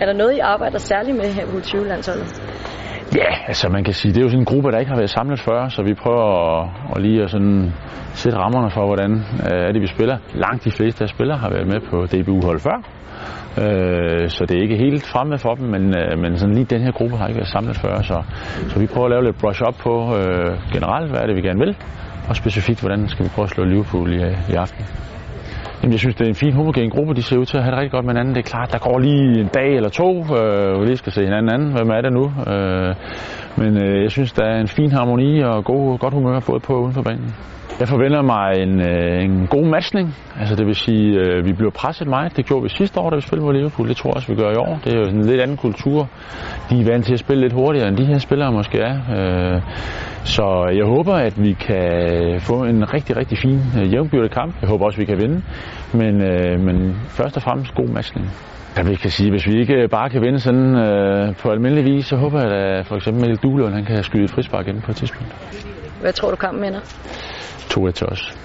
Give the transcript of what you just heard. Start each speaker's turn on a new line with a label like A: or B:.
A: Er der noget, I arbejder særligt med her på 20-landsholdet?
B: Ja, altså man kan sige, det er jo sådan en gruppe, der ikke har været samlet før, så vi prøver at, at lige at sådan sætte rammerne for, hvordan øh, er det, vi spiller. Langt de fleste af spillere har været med på DBU-hold før, øh, så det er ikke helt fremmed for dem, men, øh, men sådan lige den her gruppe har ikke været samlet før, så, så vi prøver at lave lidt brush up på øh, generelt, hvad er det, vi gerne vil, og specifikt, hvordan skal vi prøve at slå Liverpool i, øh, i aften. Jamen, jeg synes, det er en fin homogen gruppe. De ser ud til at have det rigtig godt med hinanden. Det er klart, der går lige en dag eller to, øh, vi lige skal se hinanden anden. Hvem er det nu? Øh, men øh, jeg synes, der er en fin harmoni og god, godt humør både på og uden for banen. Jeg forventer mig en, øh, en god matchning. Altså det vil sige, øh, vi bliver presset meget. Det gjorde vi sidste år, da vi spillede mod Liverpool. Det tror jeg også, vi gør i år. Det er jo en lidt anden kultur. De er vant til at spille lidt hurtigere, end de her spillere måske er. Øh, så jeg håber, at vi kan få en rigtig, rigtig fin øh, jævnbyrdet kamp. Jeg håber også, at vi kan vinde. Men, øh, men først og fremmest god matchning. Jeg vil kan sige, hvis vi ikke bare kan vinde sådan øh, på almindelig vis, så håber jeg, at for eksempel Mikkel Duhlund, han kan skyde frispark ind på et tidspunkt.
A: Hvad tror du kampen ender?
B: 2-1 til os.